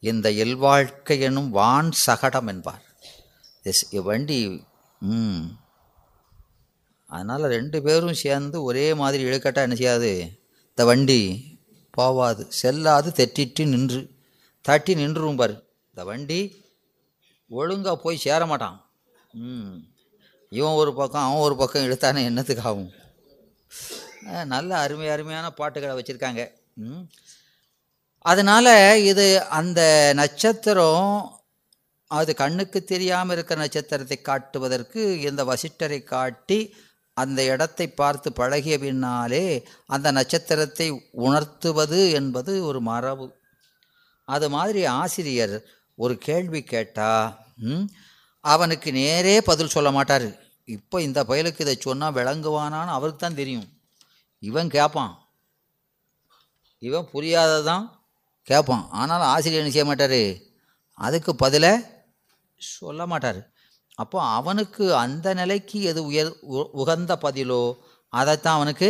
இந்த இல்வாழ்க்கை எனும் வான் சகடம் என்பார். எஸ் வண்டி ம். அதனால் ரெண்டு பேரும் சேர்ந்து ஒரே மாதிரி இழுக்கட்டா என்ன செய்யாது? இந்த வண்டி போவாது. செல்லாது தெட்டிட்டு நின்று. தட்டி நின்றுரும் பாரு. இந்த வண்டி ஒழுங்காக போய் சேர மாட்டான். ம். இவன் ஒரு பக்கம் அவன் ஒரு பக்கம் இழுத்தானே என்னத்துக்காகும் நல்ல அருமை அருமையான பாட்டுகளை வச்சுருக்காங்க. ம். அதனால் இது அந்த நட்சத்திரம் அது கண்ணுக்கு தெரியாமல் இருக்கிற நட்சத்திரத்தை காட்டுவதற்கு இந்த வசிட்டரை காட்டி அந்த இடத்தை பார்த்து பழகிய பின்னாலே அந்த நட்சத்திரத்தை உணர்த்துவது என்பது ஒரு மரபு. அது மாதிரி ஆசிரியர் ஒரு கேள்வி கேட்டால் அவனுக்கு நேரே பதில் சொல்ல மாட்டார். இப்போ இந்த பயலுக்கு இதை சொன்னால் விளங்குவானான்னு அவருக்கு தான் தெரியும். இவன் கேட்பான் இவன் புரியாததான் கேட்பான் ஆனாலும் ஆசிரியர் என்ன செய்ய மாட்டார்? அதுக்கு பதிலை சொல்ல மாட்டார். அப்போ அவனுக்கு அந்த நிலைக்கு எது உயர் உ- உகந்த பதிலோ அதைத்தான் அவனுக்கு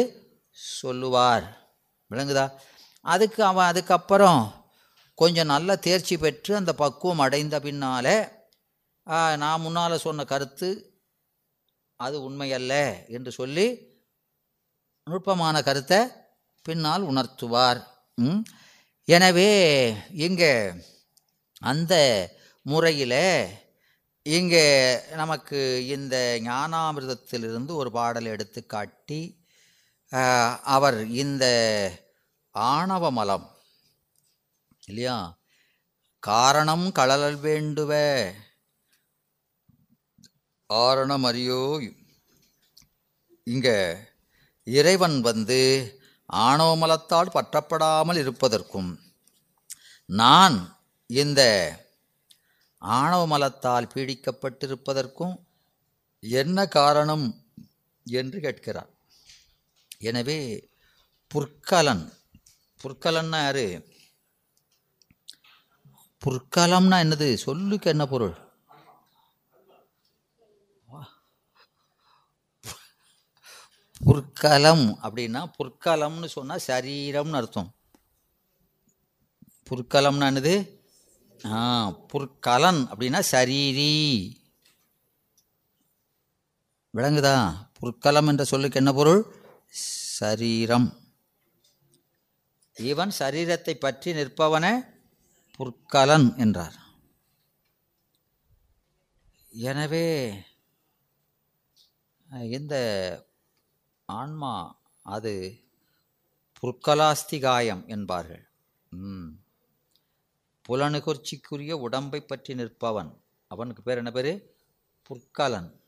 சொல்லுவார். விளங்குதா? அதுக்கு அவன் அதுக்கப்புறம் கொஞ்சம் நல்ல தேர்ச்சி பெற்று அந்த பக்குவம் அடைந்த பின்னாலே நான் முன்னால் சொன்ன கருத்து அது உண்மையல்ல என்று சொல்லி நுட்பமான கருத்தை பின்னால் உணர்த்துவார். ம்? எனவே இங்கே அந்த முறையில் இங்கே நமக்கு இந்த ஞானாமிர்தத்திலிருந்து ஒரு பாடல் எடுத்து காட்டி அவர் இந்த ஆணவ மலம் இல்லையா? காரணம் களலல் வேண்டுவ ஆரணம் அறியோ இங்கே இறைவன் வந்து ஆணவமலத்தால் பற்றப்படாமல் இருப்பதற்கும் நான் இந்த ஆணவமலத்தால் பீடிக்கப்பட்டிருப்பதற்கும் என்ன காரணம் என்று கேட்கிறார். எனவே புற்கலன் புற்கலன்னா யாரு? புற்கலம்னா என்னது? சொல்லுக்கு என்ன பொருள்? புற்கலம் அப்படின்னா புற்கலம்னு சொன்னால் சரீரம்னு அர்த்தம். புற்கலம்னா என்னது? ஆ புற்கலன் அப்படின்னா சரீரி. விளங்குதா? புற்கலம் என்ற சொல்லுக்கு என்ன பொருள்? சரீரம். இவன் சரீரத்தை பற்றி நிற்பவன புற்கலன் என்றார். எனவே இந்த ஆன்மா அது புற்கலாஸ்திகாயம் என்பார்கள். ம். புலனுகர்ச்சிக்குரிய உடம்பை பற்றி நிற்பவன். அவனுக்கு பேர் என்ன பேர்? புற்கலன்.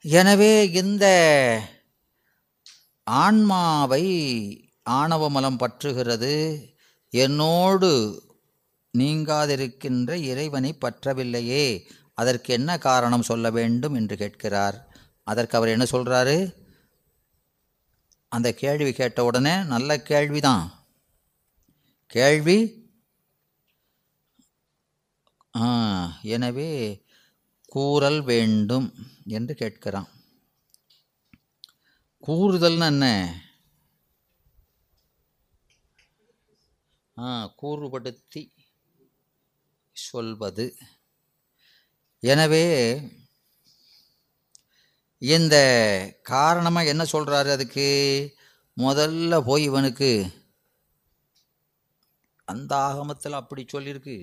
எனவே இந்த ஆன்மாவை ஆணவமலம் பற்றுகிறது. என்னோடு நீங்காதிருக்கின்ற இறைவனை பற்றவில்லையே. அதற்கு என்ன காரணம் சொல்ல வேண்டும் என்று கேட்கிறார். அதற்கு அவர் என்ன சொல்கிறாரு அந்த கேள்வி கேட்ட உடனே நல்ல கேள்விதான். கேள்வி எனவே கூறல் வேண்டும் என்று கேட்கிறான். கூறுதல்னு என்ன? ஆ கூறுபடுத்தி சொல்வது. எனவே இந்த காரணமாக என்ன சொல்கிறாரு அதுக்கு? முதல்ல போய் இவனுக்கு அந்த ஆகமத்தில் அப்படி சொல்லியிருக்கு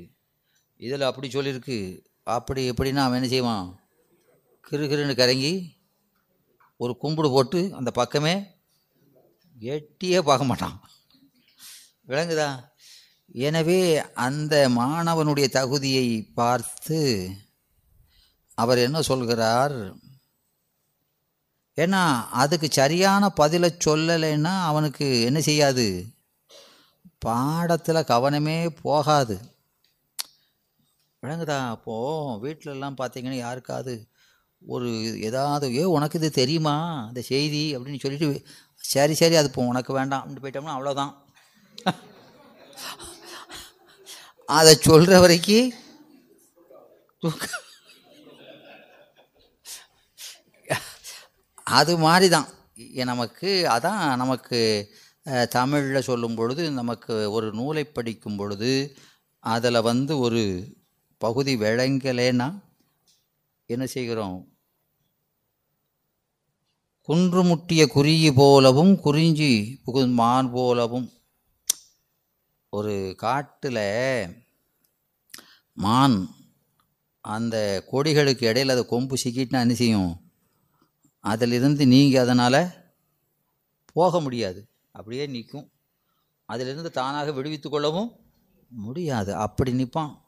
இதில் அப்படி சொல்லியிருக்கு அப்படி எப்படின்னா அவன் என்ன செய்வான்? கிருகிருன்னு கரங்கி ஒரு கும்பிடு போட்டு அந்த பக்கமே எட்டியே பார்க்க மாட்டான். விளங்குதா? எனவே அந்த மாணவனுடைய தகுதியை பார்த்து அவர் என்ன சொல்கிறார்? ஏன்னா அதுக்கு சரியான பதிலை சொல்லலைன்னா அவனுக்கு என்ன செய்யாது? பாடத்தில் கவனமே போகாது. விளங்குதா? அப்போது வீட்டிலலாம் பார்த்தீங்கன்னா யாருக்காவது ஒரு ஏதாவது ஏ உனக்கு இது தெரியுமா? இந்த செய்தி அப்படின்னு சொல்லிட்டு சரி சரி அது இப்போ உனக்கு வேண்டாம் அப்படின்னு போயிட்டோம்னா அவ்வளோதான் அதை சொல்கிற வரைக்கும் அது மாதிரி தான் நமக்கு அதான் நமக்கு தமிழில் சொல்லும் பொழுது நமக்கு ஒரு நூலை படிக்கும் பொழுது அதில் வந்து ஒரு பகுதி விளங்கலேன்னா என்ன செய்கிறோம்? குன்று முட்டிய குறியி போலவும் குறிஞ்சி புகுமான் போலவும் ஒரு காட்டில் மான் அந்த கொடிகளுக்கு இடையில் அதை கொம்பு சிக்கிட்டுனா என்ன செய்யும்? அதிலிருந்து நீங்கள் அதனால் போக முடியாது. அப்படியே நிற்கும். அதிலிருந்து தானாக விடுவித்து கொள்ளவும் முடியாது. அப்படி நிற்பான்.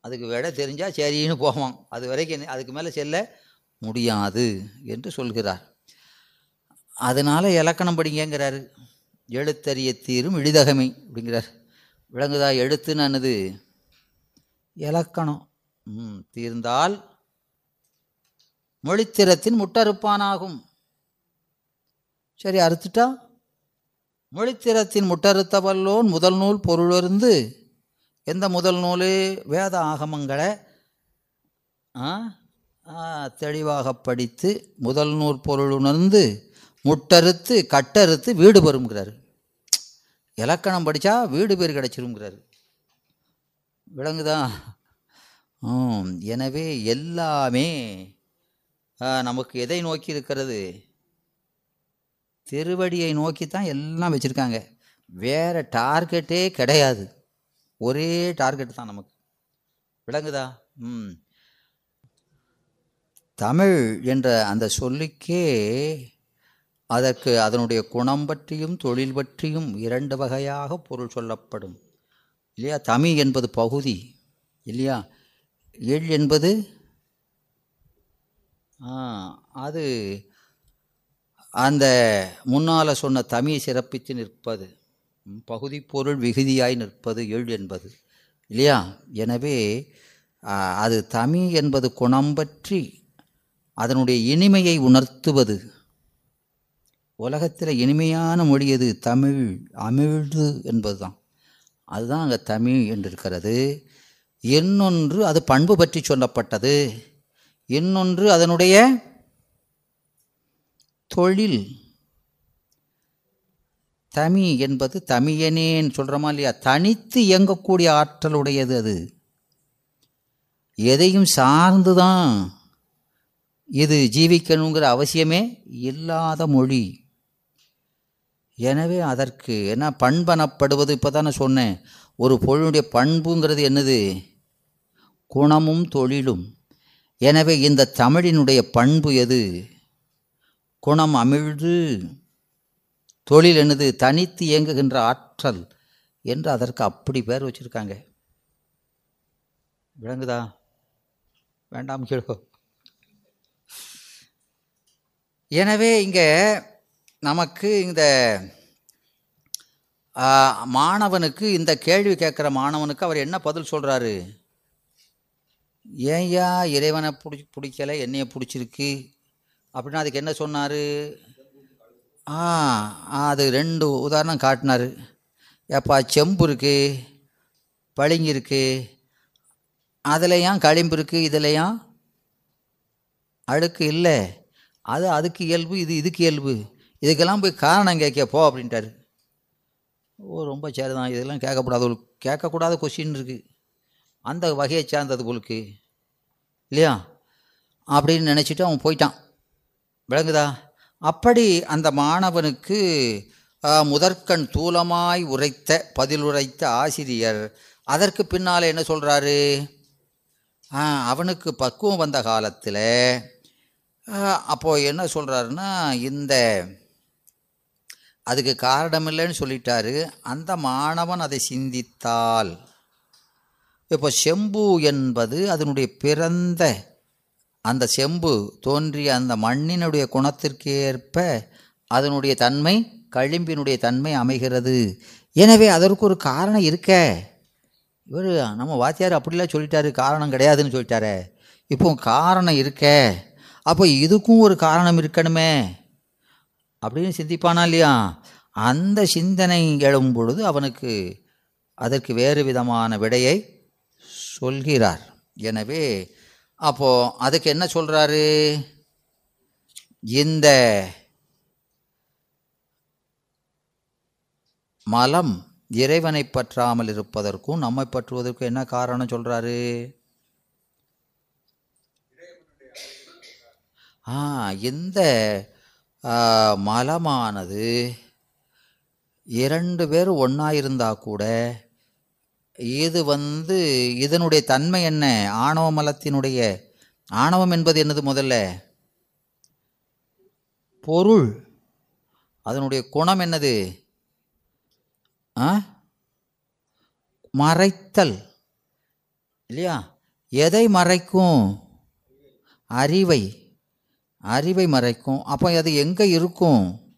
அதுக்கு விட தெரிஞ்சால் சரின்னு போவான். அது வரைக்கும் அதுக்கு மேலே செல்ல முடியாது என்று சொல்கிறார். அதனால் இலக்கணம் படிங்கங்கிறாரு. எழுத்தறிய தீரும் இழிதகமை அப்படிங்கிறார். விளங்குதா எழுத்துன்னு இலக்கணம். ம் தீர்ந்தால் மொழித்திறத்தின் முட்டறுப்பானாகும். சரி அறுத்துட்டா? மொழித்திறத்தின் முட்டறுத்தவல்லோன் முதல் நூல் பொருளிருந்து எந்த முதல் நூல்? வேத ஆகமங்களை தெளிவாக படித்து முதல் நூல் பொருள் உணர்ந்து முட்டறுத்து கட்டறுத்து வீடு பெறுங்கிறார் இலக்கணம் படித்தா வீடு பேர் கிடச்சிருங்கிறார். விளங்குதா? எனவே எல்லாமே நமக்கு எதை நோக்கி இருக்கிறது? திருவடியை நோக்கி தான் எல்லாம் வச்சுருக்காங்க. வேறு டார்கெட்டே கிடையாது. ஒரே டார்கெட் தான் நமக்கு. விளங்குதா? ம். தமிழ் என்ற அந்த சொல்லுக்கே அதற்கு அதனுடைய குணம் பற்றியும் தொழில் பற்றியும் இரண்டு வகையாக பொருள் சொல்லப்படும். இல்லையா? தமிழ் என்பது பகுதி. இல்லையா? எள் என்பது அது அந்த முன்னால் சொன்ன தமிழ் சிறப்பித்து நிற்பது பகுதி பொருள் விகுதியாய் நிற்பது எள் என்பது இல்லையா? எனவே அது தமிழ் என்பது குணம் பற்றி அதனுடைய இனிமையை உணர்த்துவது உலகத்தில் இனிமையான மொழி எது? தமிழ் அமிழ்து என்பது தான் அதுதான் அங்கே தமிழ் என்றிருக்கிறது. இன்னொன்று அது பண்பு பற்றி சொல்லப்பட்டது. இன்னொன்று அதனுடைய தொழில். தமி என்பது தமியனேன்னு சொல்கிறோமா இல்லையா? தனித்து இயங்கக்கூடிய ஆற்றலுடையது அது. எதையும் சார்ந்து தான் இது ஜீவிக்கணுங்கிற அவசியமே இல்லாத மொழி. எனவே அதற்கு என்ன பண்பனப்படுவது? இப்போ தானே சொன்னேன். ஒரு பொருளுடைய பண்புங்கிறது என்னது? குணமும் தொழிலும். எனவே இந்த தமிழினுடைய பண்பு எது? குணம் அமிழ்து தொழில் என்னது? தனித்து இயங்குகின்ற ஆற்றல் என்று அதற்கு அப்படி பேர் வச்சுருக்காங்க. விளங்குதா? வேண்டாம் கேளோ எனவே இங்கே நமக்கு இந்த மாணவனுக்கு இந்த கேள்வி கேட்குற மாணவனுக்கு அவர் என்ன பதில் சொல்கிறாரு ஏன்யா இறைவனை பிடிச்சி பிடிக்கலை? என்னையை பிடிச்சிருக்கு? அப்படின்னா அதுக்கு என்ன சொன்னார்? ஆ அது ரெண்டு உதாரணம் காட்டினார். எப்பா செம்பு இருக்குது பளிங்கு இருக்குது அதுலையும் களிம்பு இருக்குது இதுலையும் அழுக்கு இல்லை. அது அதுக்கு இயல்பு இது இதுக்கு இயல்பு. இதுக்கெல்லாம் போய் காரணம் கேட்க போ அப்படின்ட்டாரு. ஓ ரொம்ப சரிதான். இதெல்லாம் கேட்கக்கூடாது. கேட்கக்கூடாத கொஸ்டின் இருக்குது அந்த வகையை சேர்ந்தது உங்களுக்கு. இல்லையா? அப்படின்னு நினச்சிட்டு அவன் போயிட்டான். விளங்குதா? அப்படி அந்த மாணவனுக்கு முதற்கண் தூலமாய் உரைத்த பதிலுரைத்த ஆசிரியர் அதற்கு பின்னால் என்ன சொல்கிறாரு அவனுக்கு பக்குவம் வந்த காலத்தில் அப்போது என்ன சொல்கிறாருன்னா இந்த அதுக்கு காரணமில்லைன்னு சொல்லிட்டாரு. அந்த மாணவன் அதை சிந்தித்தால் இப்போ செம்பு என்பது அதனுடைய பிறந்த அந்த செம்பு தோன்றிய அந்த மண்ணினுடைய குணத்திற்கு ஏற்ப அதனுடைய தன்மை களிம்பினுடைய தன்மை அமைகிறது. எனவே அதற்கு ஒரு காரணம் இருக்க. இவர் நம்ம வாத்தியார் அப்படிலாம் சொல்லிட்டாரு காரணம் கிடையாதுன்னு சொல்லிட்டாரே. இப்போ காரணம் இருக்க. அப்போ இதுக்கும் ஒரு காரணம் இருக்கணுமே. அப்படின்னு சிந்திப்பானா இல்லையா? அந்த சிந்தனை எழும் பொழுது அவனுக்கு அதற்கு வேறு விதமான விடையை சொல்கிறார். எனவே அப்போது அதுக்கு என்ன சொல்கிறாரு இந்த மலம் இறைவனை பற்றாமல் இருப்பதற்கும் நம்மை பற்றுவதற்கும் என்ன காரணம் சொல்கிறாரு ஆ இந்த மலமானது இரண்டு பேர் ஒன்றா இருந்தால் கூட இது வந்து இதனுடைய தன்மை என்ன? ஆணவ மலத்தினுடைய ஆணவம் என்பது என்னது முதல்ல? பொருள். அதனுடைய குணம் என்னது? ஆ? மறைத்தல். இல்லையா? எதை மறைக்கும்? அறிவை. அறிவை மறைக்கும். அப்போ அது எங்கே இருக்கும்?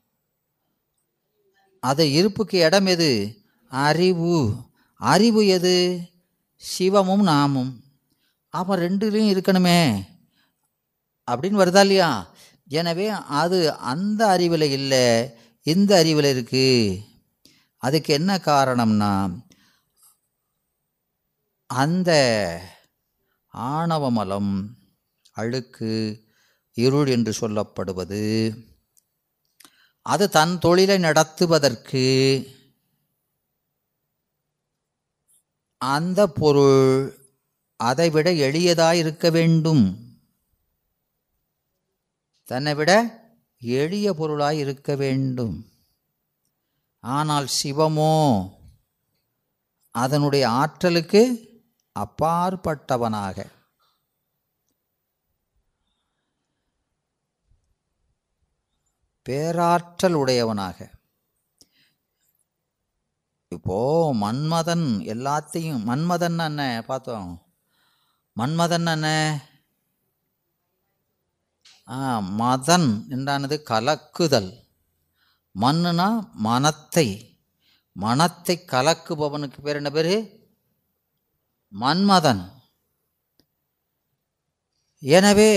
அது இருப்புக்கு இடம் எது? அறிவு. அறிவு எது? சிவமும் நாமும். அப்போ ரெண்டுலேயும் இருக்கணுமே. அப்படின்னு வருதா இல்லையா? எனவே அது அந்த அறிவில் இல்லை இந்த அறிவில் இருக்குது அதுக்கு என்ன காரணம்னா அந்த ஆணவமலம் அழுக்கு இருள் என்று சொல்லப்படுவது அது தன் தொழிலை நடத்துவதற்கு அந்த பொருள் அதைவிட எளியதாயிருக்க வேண்டும். தன்னை விட எளிய பொருளாய் இருக்க வேண்டும். ஆனால் சிவமோ அதனுடைய ஆற்றலுக்கு அப்பாற்பட்டவனாக. பேராற்றல் உடையவனாக. இப்போ மன்மதன் எல்லாத்தையும் மன்மதன் என்ன பார்த்தோம். மன்மதன் என்ன ஆ மதன் என்றானது கலக்குதல். மண்ணுனா மனத்தை. மனத்தை கலக்குபவனுக்கு பேர் என்ன பேர்? மன்மதன். எனவே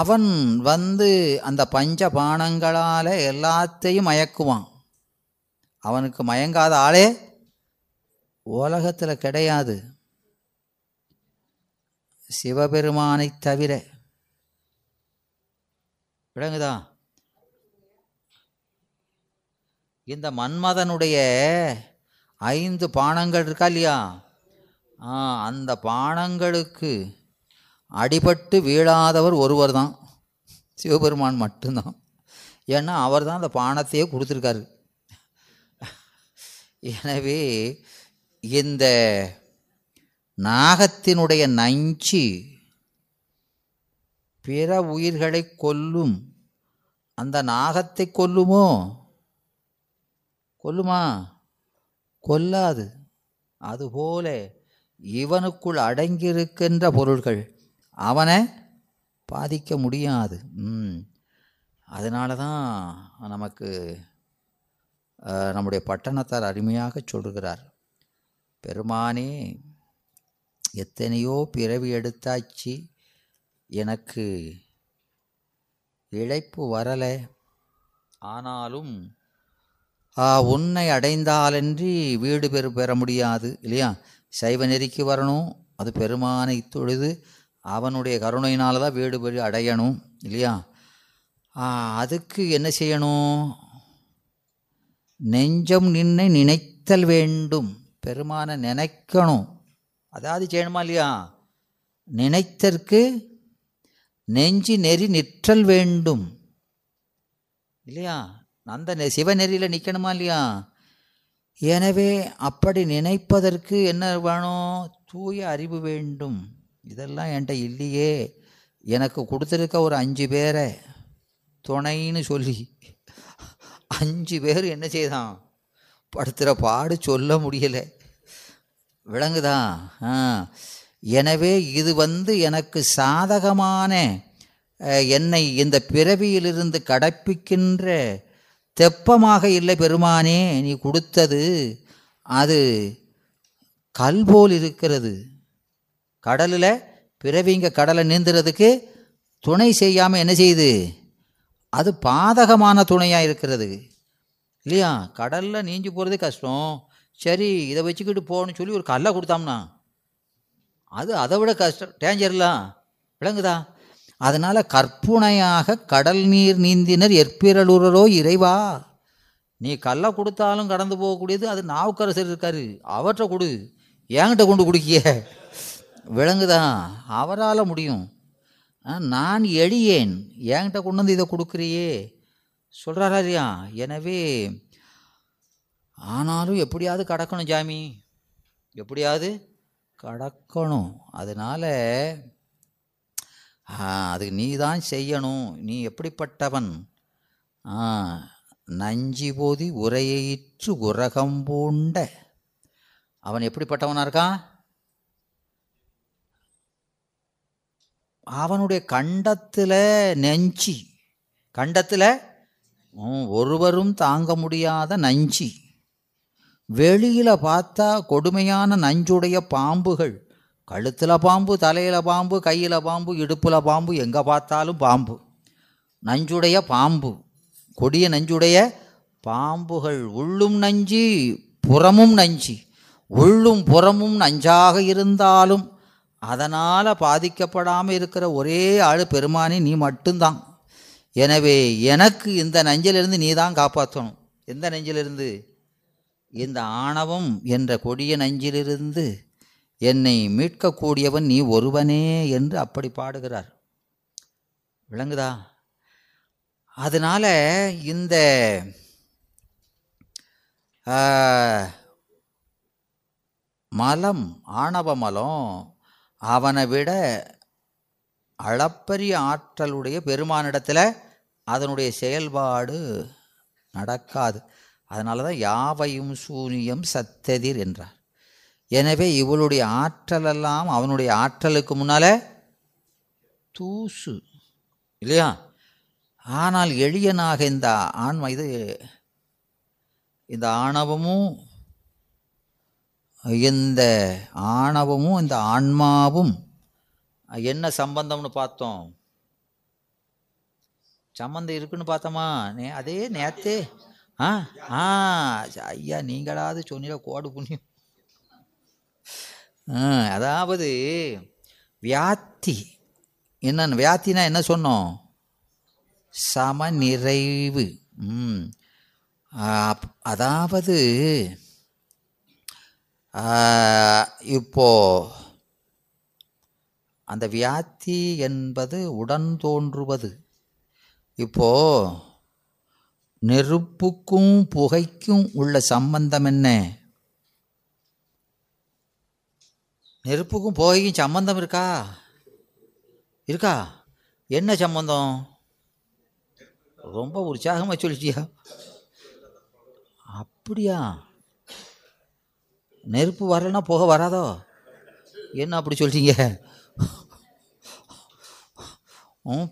அவன் வந்து அந்த பஞ்ச பானங்களால் எல்லாத்தையும் மயக்குவான். அவனுக்கு மயங்காத ஆளே உலகத்தில் கிடையாது. சிவபெருமானை தவிர. விளங்குதா? இந்த மன்மதனுடைய ஐந்து பானங்கள் இருக்கா இல்லையா? ஆ அந்த பானங்களுக்கு அடிபட்டு வீழாதவர் ஒருவர் தான் சிவபெருமான் மட்டும்தான். ஏன்னா அவர் தான் அந்த பானத்தையே கொடுத்துருக்காரு. எனவே இந்த நாகத்தினுடைய நஞ்சு பிற உயிர்களை கொல்லும். அந்த நாகத்தை கொல்லுமோ? கொல்லுமா? கொல்லாது. அதுபோல இவனுக்குள் அடங்கியிருக்கின்ற பொருள்கள் அவனை பாதிக்க முடியாது. ம். அதனால தான் நமக்கு நம்முடைய பட்டணத்தார் அருமையாக சொல்கிறார். பெருமானே எத்தனையோ பிறவி எடுத்தாச்சு. எனக்கு இழைப்பு வரலை. ஆனாலும் உன்னை அடைந்தாலன்றி வீடு பெறு பெற முடியாது இல்லையா? சைவ நெறிக்கு வரணும் அது பெருமானை தொழுது அவனுடைய கருணையினால தான் வீடு பெறி அடையணும் இல்லையா? அதுக்கு என்ன செய்யணும்? நெஞ்சம் நின்னை நினைத்தல் வேண்டும். பெருமானை நினைக்கணும். அதாவது செய்யணுமா இல்லையா? நினைத்தற்கு நெஞ்சு நெறி நிற்றல் வேண்டும். இல்லையா? அந்த நெ- சிவநெறியில் நிற்கணுமா இல்லையா? எனவே அப்படி நினைப்பதற்கு என்ன வேணும்? தூய அறிவு வேண்டும். இதெல்லாம் என்கிட்ட இல்லையே. எனக்கு கொடுத்துருக்க ஒரு அஞ்சு பேரை துணைன்னு சொல்லி அஞ்சு பேர் என்ன செய்தான்? படுத்துகிற பாடு சொல்ல முடியலை. விளங்குதான் ஆ. எனவே இது வந்து எனக்கு சாதகமான என்னை இந்த பிறவியிலிருந்து கடப்பிக்கின்ற தெப்பமாக இல்லை பெருமானே நீ கொடுத்தது அது கல் போல் இருக்கிறது. கடலில் பிறவிங்க கடலை நீந்துறதுக்கு துணை செய்யாமல் என்ன செய்யுது அது பாதகமான துணையாக இருக்கிறது. இல்லையா? கடலில் நீஞ்சி போகிறது கஷ்டம். சரி இதை வச்சுக்கிட்டு போகணும்னு சொல்லி ஒரு கல்லை கொடுத்தாம்னா அது அதை விட கஷ்டம். டேஞ்சர்லாம் விளங்குதா? அதனால் கற்புனையாக கடல் நீர் நீந்தினர் எற்பிரலுரோ இறைவா. நீ கல்லை கொடுத்தாலும் கடந்து போகக்கூடியது அது நாவுக்கரசர் இருக்காரு. அவற்றை கொடு. என்கிட்ட கொண்டு குடிக்கிய. விளங்குதான் அவரால் முடியும். ஆ, நான் எளியேன். என்கிட்ட கொண்டு வந்து இதை கொடுக்குறியே. சொல்கிறாரா இல்லையா? எனவே ஆனாலும் எப்படியாவது கடக்கணும் ஜாமி. எப்படியாவது கடக்கணும். அதனால் அது நீ தான் செய்யணும். நீ எப்படிப்பட்டவன்? ஆ நஞ்சி போதி உரையிற்று உரகம் பூண்ட. அவன் எப்படிப்பட்டவனா இருக்கான் அவனுடைய கண்டத்தில் நெஞ்சி. கண்டத்தில் ஒருவரும் தாங்க முடியாத நஞ்சி. வெளியில் பார்த்தா கொடுமையான நஞ்சுடைய பாம்புகள். கழுத்தில் பாம்பு தலையில் பாம்பு கையில் பாம்பு இடுப்பில் பாம்பு எங்கே பார்த்தாலும் பாம்பு. நஞ்சுடைய பாம்பு. கொடிய நஞ்சுடைய பாம்புகள். உள்ளும் நஞ்சி புறமும் நஞ்சி. உள்ளும் புறமும் நஞ்சாக இருந்தாலும் அதனால் பாதிக்கப்படாமல் இருக்கிற ஒரே ஆள் பெருமானி நீ மட்டும்தான். எனவே எனக்கு இந்த நஞ்சிலிருந்து நீ தான் காப்பாற்றணும். எந்த நஞ்சிலிருந்து? இந்த ஆணவம் என்ற கொடிய நஞ்சிலிருந்து என்னை மீட்கக்கூடியவன் நீ ஒருவனே என்று அப்படி பாடுகிறார். விளங்குதா? அதனால இந்த மலம் ஆணவ மலம் அவனை விட அளப்பரிய ஆற்றலுடைய பெருமானிடத்தில் அதனுடைய செயல்பாடு நடக்காது. அதனால தான் யாவையும் சூனியம் சத்ததிர் என்றார். எனவே இவளுடைய ஆற்றலெல்லாம் அவனுடைய ஆற்றலுக்கு முன்னால் தூசு இல்லையா? ஆனால் எளியனாக இந்த ஆன்மா இது இந்த ஆணவமும் இந்த ஆணவமும் இந்த ஆன்மாவும் என்ன சம்பந்தம்னு பார்த்தோம். சம்பந்தம் இருக்குன்னு பார்த்தோமா? நே அதே நேத்தே. ஆ ஆ ஐயா நீங்களாவது சொன்னீங்க கோடு புண்ணியம். ஆ, அதாவது வியாத்தி. என்னன்னு வியாத்தினா என்ன சொன்னோம்? சமநிறைவு. ம் அதாவது இப்போ அந்த வியாத்தி என்பது உடன் தோன்றுவது. இப்போ நெருப்புக்கும் புகைக்கும் உள்ள சம்பந்தம் என்ன? நெருப்புக்கும் புகைக்கும் சம்பந்தம் இருக்கா? இருக்கா? என்ன சம்பந்தம்? ரொம்ப உற்சாகமாக சொல்லிட்டியா? அப்படியா? நெருப்பு வரலன்னா புகை வராதோ? என்ன அப்படி சொல்லிட்டீங்க ம்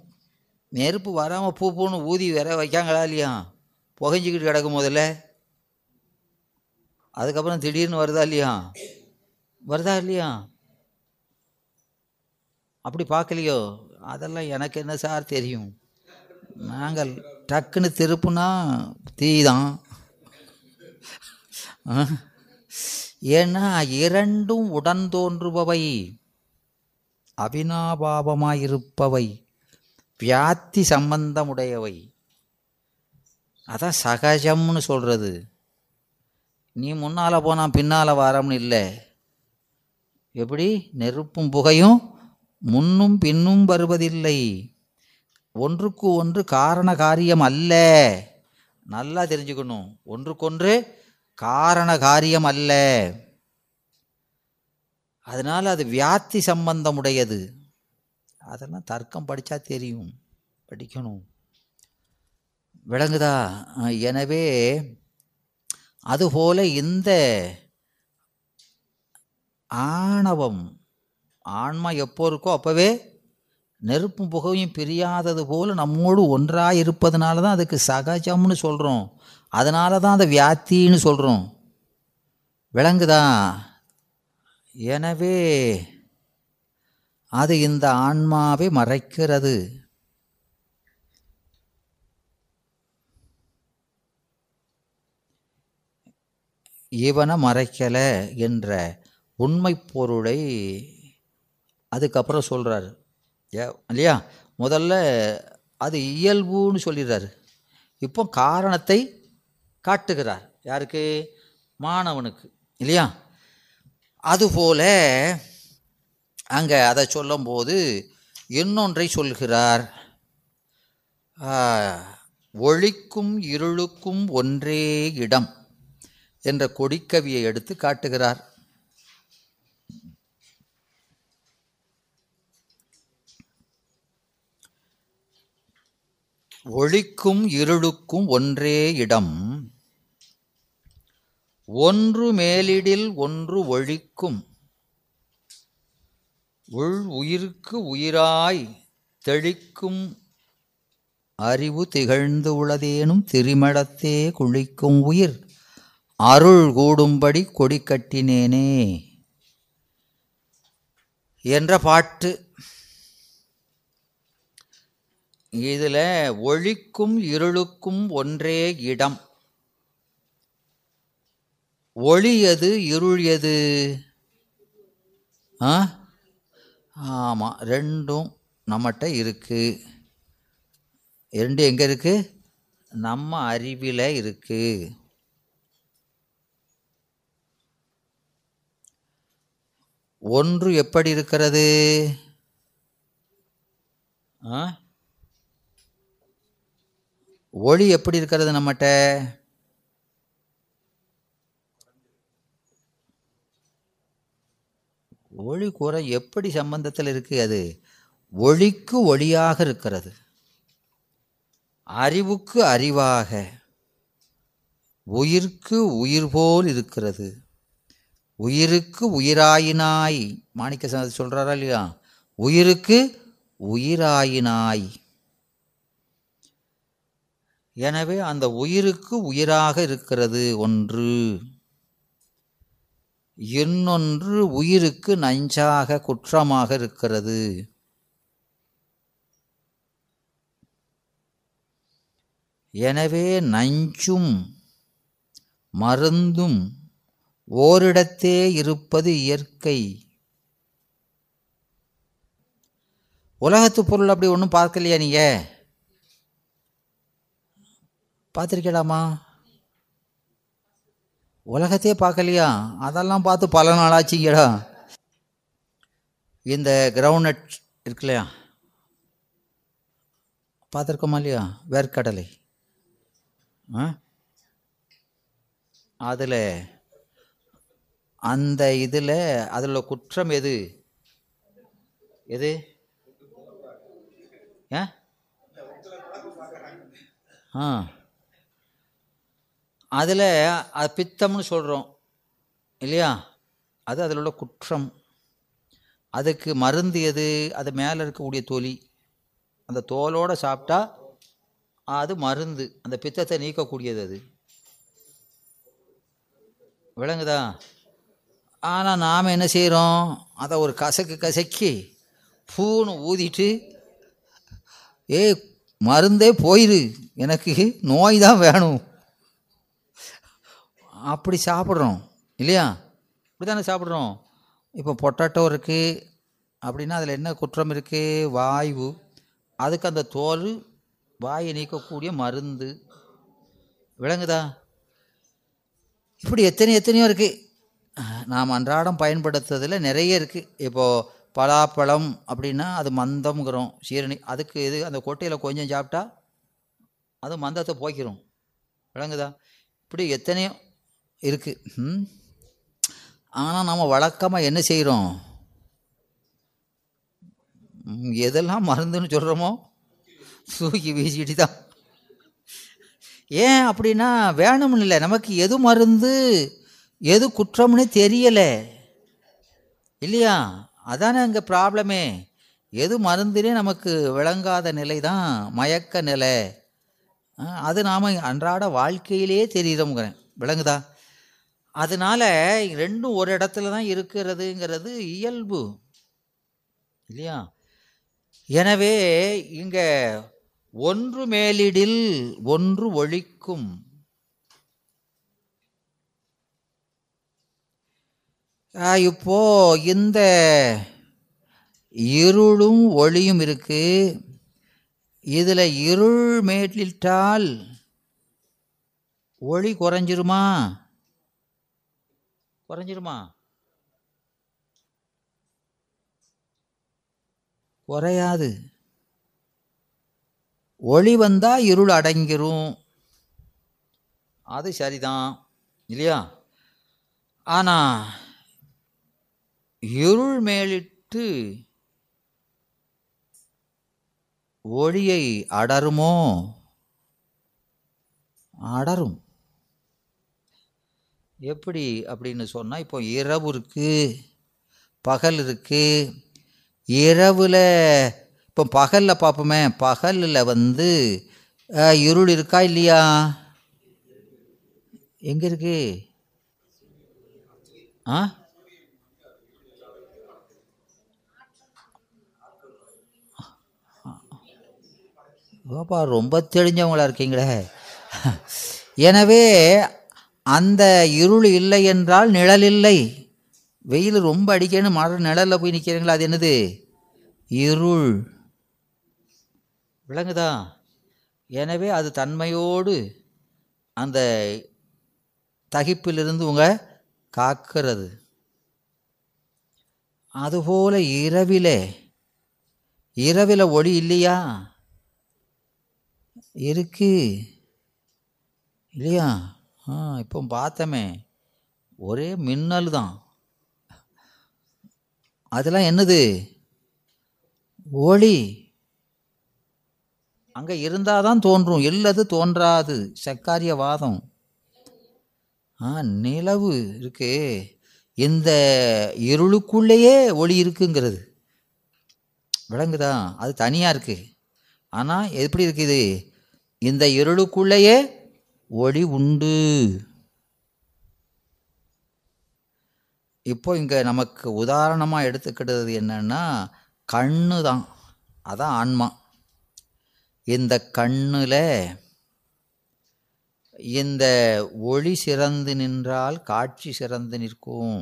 நெருப்பு வராமல் பூ பூன்னு ஊதி வர வைக்காங்களா இல்லையா? புகைஞ்சிக்கிட்டு கிடக்கும் முதல்ல அதுக்கப்புறம் திடீர்னு வருதா இல்லையா? வருதா இல்லையா? அப்படி பார்க்கலையோ? அதெல்லாம் எனக்கு என்ன சார் தெரியும். நாங்கள் டக்குன்னு திருப்புனா தீ தான் ஆ. ஏன்னா இரண்டும் உடன் தோன்றுபவை. அவினாபாவமாயிருப்பவை. வியாத்தி சம்பந்தமுடையவை. அதான் சகஜம்னு சொல்கிறது நீ முன்னால் போனால் பின்னால் வாரம்னு இல்லை. எப்படி? நெருப்பும் புகையும் முன்னும் பின்னும் வருவதில்லை. ஒன்றுக்கு ஒன்று காரண காரியம் அல்ல. நல்லா தெரிஞ்சுக்கணும். ஒன்றுக்கொன்று காரண காரியம் அல்ல. அதனால் அது வியாத்தி சம்பந்தமுடையது. அதெல்லாம் தர்க்கம் படித்தா தெரியும். படிக்கணும். விளங்குதா? எனவே அதுபோல இந்த ஆணவம் ஆன்மா எப்போ இருக்கோ அப்போவே நெருப்பும் புகையும் பிரியாதது போல் நம்மோடு ஒன்றாக இருப்பதனால தான் அதுக்கு சகஜம்னு சொல்கிறோம் அதனால தான் அதை வியாத்தின்னு சொல்கிறோம் விளங்குதா? எனவே அது இந்த ஆன்மாவை மறைக்கிறது. இவனை மறைக்கலை என்ற உண்மை பொருளை அதுக்கப்புறம் சொல்கிறாரு ஏ இல்லையா? முதல்ல அது இயல்புன்னு சொல்லிடுறாரு. இப்போ காரணத்தை காட்டுகிறார். யாருக்கு? மாணவனுக்கு. இல்லையா? அதுபோல அங்கே அதை சொல்லும்போது இன்னொன்றை சொல்கிறார். ஆ, ஒளிக்கும் இருளுக்கும் ஒன்றே இடம் என்ற கொடிக்கவியை எடுத்து காட்டுகிறார். ஒளிக்கும் இருளுக்கும் ஒன்றே இடம். ஒன்று மேலிடில் ஒன்று ஒழிக்கும். உள் உயிருக்கு உயிராய் தெளிக்கும் அறிவு திகழ்ந்து உளதேனும் திரிமடத்தே குளிக்கும் உயிர் அருள் கூடும்படி கொடி கட்டினேனே. என்ற பாட்டு. இதில் ஒளிக்கும் இருளுக்கும் ஒன்றே இடம். ஒளி எது இருள் எது? ஆ? ஆமாம் ரெண்டும் நம்மகிட்ட இருக்குது ரெண்டும் எங்கே இருக்குது நம்ம அறிவில் இருக்குது ஒன்று எப்படி இருக்கிறது? ஒளி எப்படி இருக்கிறது நம்மகிட்ட ஒளி குறை எப்படி சம்பந்தத்தில் இருக்கு அது? ஒளிக்கு ஒளியாக இருக்கிறது. அறிவுக்கு அறிவாக. உயிர்க்கு உயிர் போல் இருக்கிறது. உயிருக்கு உயிராயினாய். மாணிக்க ச- சொல்கிறாரா இல்லையா? உயிருக்கு உயிராயினாய். எனவே அந்த உயிருக்கு உயிராக இருக்கிறது ஒன்று. இன்னொன்று உயிருக்கு நஞ்சாக குற்றமாக இருக்கிறது. எனவே நஞ்சும் மருந்தும் ஓரிடத்தே இருப்பது இயற்கை. உலகத்து பொருள் அப்படி ஒன்றும் பார்க்கலையா நீங்க? பார்த்துருக்கலாமா? உலகத்தையே பார்க்கலையா? அதெல்லாம் பார்த்து பல நாளாச்சுங்கடா. இந்த கிரவுண்ட் இருக்கு இல்லையா பார்த்துருக்கோமா இல்லையா? வேர்க்கடலை. ஆ? அதில் அந்த இதில் அதில் குற்றம் எது? எது? ஏ ஆ. அதில் அது பித்தம்னு சொல்கிறோம் இல்லையா? அது அதில் உள்ள குற்றம். அதுக்கு மருந்து எது? அது மேலே இருக்கக்கூடிய தொலி. அந்த தோலோடு சாப்பிட்டா அது மருந்து. அந்த பித்தத்தை நீக்கக்கூடியது அது. விளங்குதா? ஆனால் நாம் என்ன செய்கிறோம் அதை ஒரு கசக்கு கசக்கி பூன்னு ஊதிட்டு ஏ மருந்தே போயிரு. எனக்கு நோய் தான் வேணும். அப்படி சாப்பிட்றோம் இல்லையா? இப்படி தானே சாப்பிட்றோம். இப்போ பொட்டாட்டோ இருக்குது அப்படின்னா அதில் என்ன குற்றம் இருக்குது வாயு அதுக்கு அந்த தோல் வாயை நீக்கக்கூடிய மருந்து. விளங்குதா? இப்படி எத்தனை எத்தனையோ இருக்குது நாம் அன்றாடம் பயன்படுத்துறதில் நிறைய இருக்குது இப்போது பலாப்பழம் அப்படின்னா அது மந்தம்ங்கிறோம் சீரணி. அதுக்கு இது அந்த கொட்டையில் கொஞ்சம் சாப்பிட்டா அது மந்தத்தை போய்க்கிறோம் விளங்குதா? இப்படி எத்தனையோ இருக்குது ஆனால் நம்ம வழக்கமாக என்ன செய்கிறோம் எதெல்லாம் மருந்துன்னு சொல்கிறோமோ தூக்கி வீசிட்டு தான். ஏன் அப்படின்னா வேணும்னு இல்லை. நமக்கு எது மருந்து எது குற்றம்னு தெரியலை. இல்லையா? அதானே அங்கே ப்ராப்ளமே எது மருந்துனே நமக்கு விளங்காத நிலை தான் மயக்க நிலை. ஆ, அது நாம் அன்றாட வாழ்க்கையிலே தெரியுறோங்கிறேன் விளங்குதா? அதனால ரெண்டும் ஒரு இடத்துல தான் இருக்கிறதுங்கிறது இயல்பு. இல்லையா? எனவே இங்கே ஒன்று மேலிடில் ஒன்று ஒழிக்கும். இப்போ இந்த இருளும் ஒளியும் இருக்கு. இதில் இருள் மேலிட்டால் ஒளி குறைஞ்சிருமா? குறைஞ்சிருமா? குறையாது. ஒளி வந்தா இருள் அடங்கிரும். அது சரிதான் இல்லையா? ஆனா இருள் மேலிட்டு ஒளியை அடருமோ? அடரும். எப்படி அப்படின்னு சொன்னால் இப்போ இரவு இருக்குது பகல் இருக்குது இரவில் இப்போ பகலில் பார்ப்போமே பகலில் வந்து இருள் இருக்கா இல்லையா? எங்கே இருக்கு? ஆ? பாப்பா ரொம்ப தெரிஞ்சவங்களா இருக்கீங்களே. எனவே அந்த இருள் இல்லை என்றால் நிழல் இல்லை வெயில் ரொம்ப அடிக்கணும் மழை நிழலில் போய் நிற்கிறீங்களா அது என்னது? இருள். விளங்குதா எனவே அது தன்மையோடு அந்த தகிப்பிலிருந்து உங்க காக்கிறது. அதுபோல இரவிலே இரவில் ஒளி இல்லையா? இருக்கு. இல்லையா? ஆ இப்போ பார்த்தமே. ஒரே மின்னல் தான். அதெல்லாம் என்னது? ஒளி. அங்கே இருந்தால் தான் தோன்றும். இல்லது தோன்றாது. சக்காரிய வாதம் ஆ நிலவு இருக்கு. இந்த இருளுக்குள்ளேயே ஒளி இருக்குங்கிறது. விளங்குதா அது தனியாக இருக்குது ஆனால் எப்படி இருக்குது? இந்த இருளுக்குள்ளேயே ஒளி உண்டு. இப்போ இங்கே நமக்கு உதாரணமாக எடுத்துக்கிட்டது என்னன்னா கண்ணு தான் அதான் ஆன்மா. இந்த கண்ணில் இந்த ஒளி சிறந்து நின்றால் காட்சி சிறந்து நிற்கும்.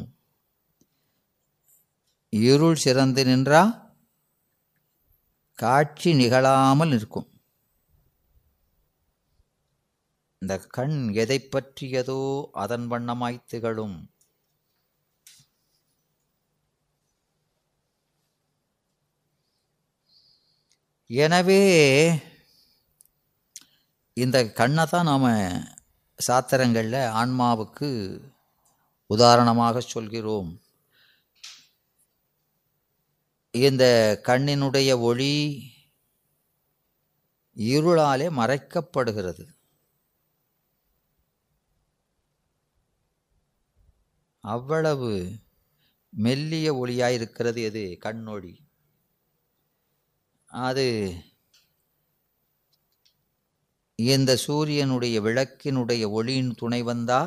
இருள் சிறந்து நின்றால் காட்சி நிகழாமல் நிற்கும். இந்த கண் எதை பற்றியதோ அதன் வண்ணமாய் திகழும். எனவே இந்த கண்ணை தான் நாம் சாத்திரங்களில் ஆன்மாவுக்கு உதாரணமாக சொல்கிறோம். இந்த கண்ணினுடைய ஒளி இருளாலே மறைக்கப்படுகிறது. அவ்வளவு மெல்லிய ஒளியாக இருக்கிறது எது? கண்ணொளி. அது இந்த சூரியனுடைய விளக்கினுடைய ஒளியின் துணை வந்தா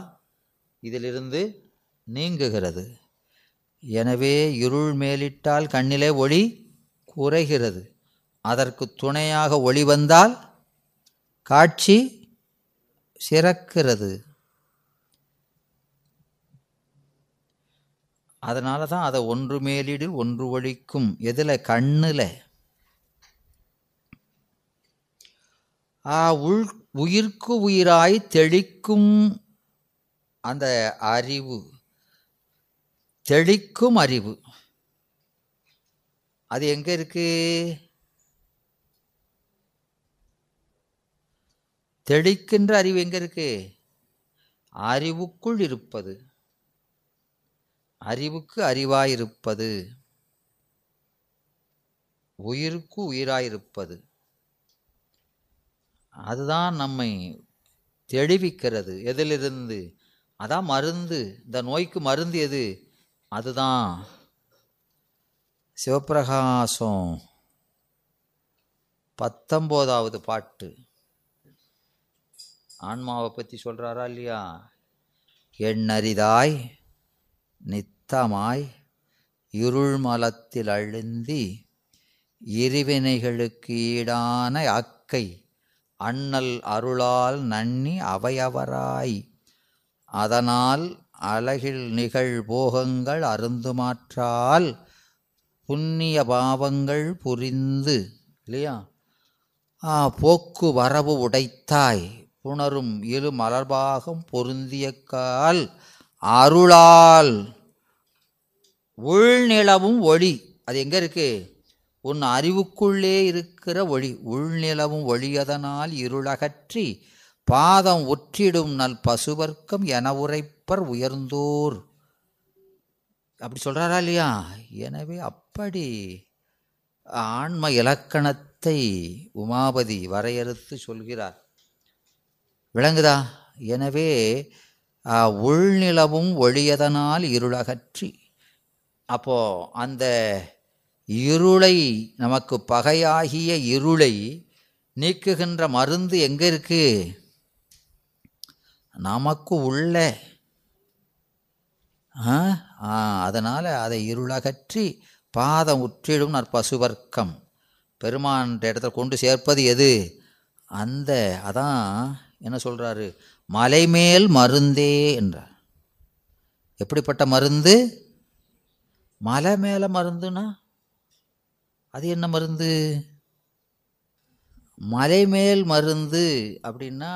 இதிலிருந்து நீங்குகிறது. எனவே இருள் மேலிட்டால் கண்ணிலே ஒளி குறைகிறது. அதற்கு துணையாக ஒளி வந்தால் காட்சி சிறக்கிறது. அதனால தான் அதை ஒன்று மேலிடில் ஒன்று ஒழிக்கும். எதில்? கண்ணில். ஆ உள் உயிர்க்கு உயிராய் தெளிக்கும் அந்த அறிவு. தெளிக்கும் அறிவு. அது எங்கே இருக்கு? தெளிக்கின்ற அறிவு எங்கே இருக்கு? அறிவுக்குள் இருப்பது. அறிவுக்கு அறிவாயிருப்பது. உயிருக்கு உயிராயிருப்பது. அதுதான் நம்மை தெளிவிக்கிறது. எதிலிருந்து? அதான் மருந்து. இந்த நோய்க்கு மருந்து எது? அதுதான் சிவப்பிரகாசம் பத்தொம்போதாவது பாட்டு. ஆன்மாவை பற்றி சொல்கிறாரா இல்லையா? எண்ணரிதாய் நித்தமாய் இருள் மலத்தில் அழுந்தி இருவினைகளுக்கு ஈடான அக்கை அண்ணல் அருளால் நன்னி அவையவராய். அதனால் அழகில் நிகழ் போகங்கள் அருந்துமாற்றால் புண்ணிய பாவங்கள் புரிந்து இல்லையா? ஆ, போக்கு வரவு உடைத்தாய். புணரும் இரு மலர்பாகம் பொருந்திய கால் அருளால். உள்நிலவும் ஒளி. அது எங்கே இருக்கு? உன் அறிவுக்குள்ளே இருக்கிற ஒளி. உள்நிலவும் ஒளியதனால் இருளகற்றி பாதம் ஒற்றிடும் நல் பசுவர்க்கம் என உரைப்பர் உயர்ந்தோர். அப்படி சொல்கிறாரா இல்லையா? எனவே அப்படி ஆன்ம இலக்கணத்தை உமாபதி வரையறுத்து சொல்கிறார். விளங்குதா? எனவே உள்நிலவும் ஒளியதனால் இருளகற்றி. அப்போ அந்த இருளை நமக்கு பகையாகிய இருளை நீக்குகின்ற மருந்து எங்கே இருக்கு? நமக்கு உள்ள. ஆ ஆ, அதனால் அதை இருளகற்றி பாதம் உற்றிடும் நற்பசுவர்க்கம். பெருமான் இடத்துல கொண்டு சேர்ப்பது எது? அந்த அதான் என்ன சொல்கிறாரு மலைமேல் மருந்தே என்றார். எப்படிப்பட்ட மருந்து? மலை மேலே மருந்துனா அது என்ன மருந்து? மலை மேல் மருந்து அப்படின்னா